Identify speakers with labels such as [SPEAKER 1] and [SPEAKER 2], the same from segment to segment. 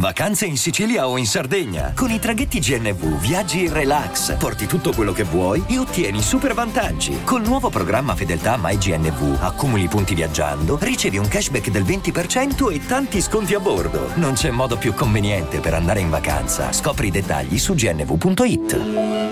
[SPEAKER 1] Vacanze in Sicilia o in Sardegna. Con i traghetti GNV viaggi in relax, porti tutto quello che vuoi e ottieni super vantaggi. Col nuovo programma Fedeltà MyGNV accumuli punti viaggiando, ricevi un cashback del 20% e tanti sconti a bordo. Non c'è modo più conveniente per andare in vacanza. Scopri i dettagli su gnv.it.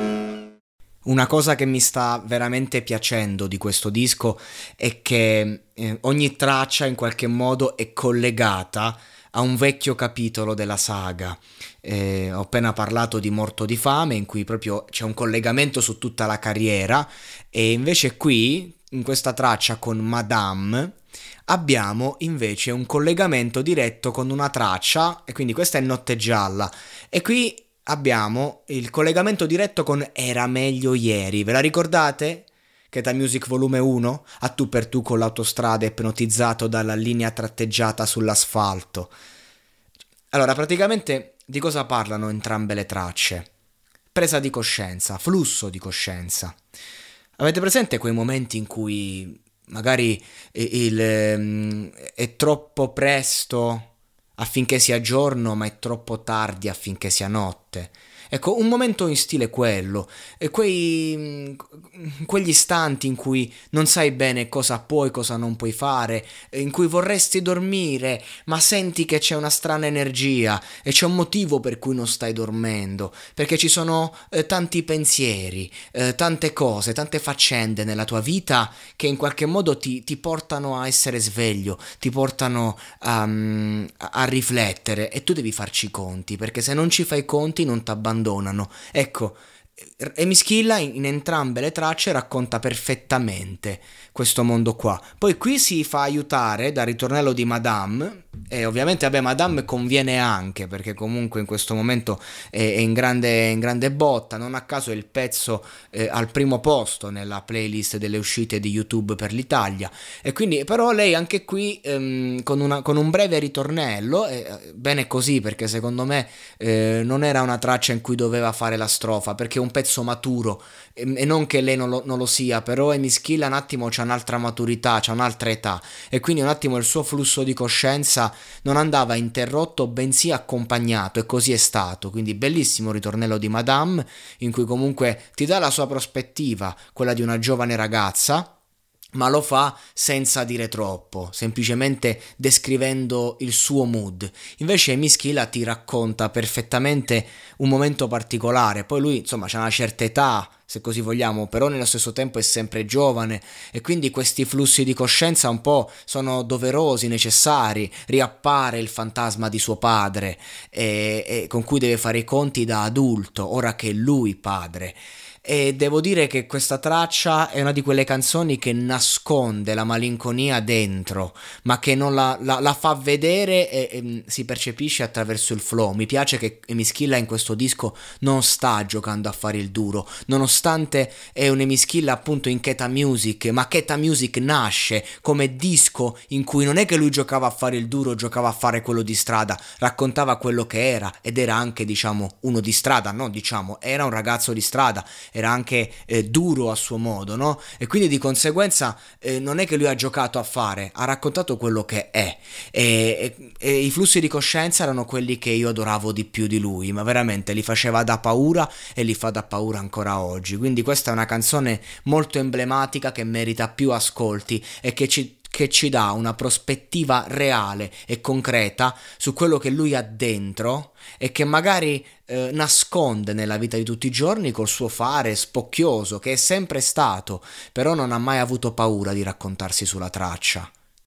[SPEAKER 2] Una cosa che mi sta veramente piacendo di questo disco è che eh, ogni traccia in qualche modo è collegata a un vecchio capitolo della saga. Eh, ho appena parlato di Morto di fame, in cui proprio c'è un collegamento su tutta la carriera, e invece qui, in questa traccia con Madame, abbiamo invece un collegamento diretto con una traccia, e quindi questa è Notte Gialla, e qui abbiamo il collegamento diretto con Era meglio ieri, ve la ricordate? Keta Music Volume 1, a tu per tu con l'autostrada ipnotizzato dalla linea tratteggiata sull'asfalto. Allora, praticamente di cosa parlano entrambe le tracce? Presa di coscienza, flusso di coscienza. Avete presente quei momenti in cui magari il, il, è troppo presto affinché sia giorno, ma è troppo tardi affinché sia notte? Ecco, un momento in stile quello, quei, mm, quegli istanti in cui non sai bene cosa puoi, cosa non puoi fare, in cui vorresti dormire, ma senti che c'è una strana energia e c'è un motivo per cui non stai dormendo, perché ci sono eh, tanti pensieri, eh, tante cose, tante faccende nella tua vita che in qualche modo ti, ti portano a essere sveglio, ti portano a, a riflettere e tu devi farci i conti, perché se non ci fai i conti non ti abbandoni abbandonano. Ecco, Emischilla in, in entrambe le tracce racconta perfettamente questo mondo qua. Poi qui si fa aiutare dal ritornello di Madame e ovviamente vabbè Madame conviene anche perché comunque in questo momento è, in, grande, in, grande, botta, non a caso è il pezzo eh, al primo posto nella playlist delle uscite di YouTube per l'Italia. E quindi però lei anche qui ehm, con, una, con, un breve ritornello, eh, bene così perché secondo me eh, non era una traccia in cui doveva fare la strofa perché è un pezzo maturo. E, non che lei non lo, non lo sia però Emischilla un attimo c'ha un'altra maturità, c'ha un'altra età. E quindi un attimo il suo flusso di coscienza non andava interrotto bensì accompagnato e così è stato. Quindi bellissimo ritornello di Madame in cui comunque ti dà la sua prospettiva, quella di una giovane ragazza ma lo fa senza dire troppo, semplicemente descrivendo il suo mood. Invece Mischila ti racconta perfettamente un momento particolare, poi lui insomma ha una certa età, se così vogliamo, però nello stesso tempo è sempre giovane. E quindi questi flussi di coscienza un po' sono doverosi, necessari, riappare il fantasma di suo padre e, e con cui deve fare i conti da adulto, ora che è lui padre e devo dire che questa traccia è una di quelle canzoni che nasconde la malinconia dentro, ma che non la, la, la fa vedere e, e, mm, si percepisce attraverso il flow. Mi piace che Emischilla in questo disco non sta giocando a fare il duro, nonostante è un'Emischilla appunto in Keta Music, ma Keta Music nasce come disco in cui non è che lui giocava a fare il duro, giocava a fare quello di strada, raccontava quello che era ed era anche diciamo uno di strada, no diciamo, era un ragazzo di strada era anche eh, duro a suo modo, no? E quindi di conseguenza eh, non è che lui ha giocato a fare, ha raccontato quello che è. E, e, e, i flussi di coscienza erano quelli che io adoravo di più di lui, ma veramente li faceva da paura e li fa da paura ancora oggi. Quindi questa è una canzone molto emblematica che merita più ascolti e che ci che ci dà una prospettiva reale e concreta su quello che lui ha dentro e che magari eh, nasconde nella vita di tutti i giorni col suo fare spocchioso che è sempre stato, però non ha mai avuto paura di raccontarsi sulla traccia.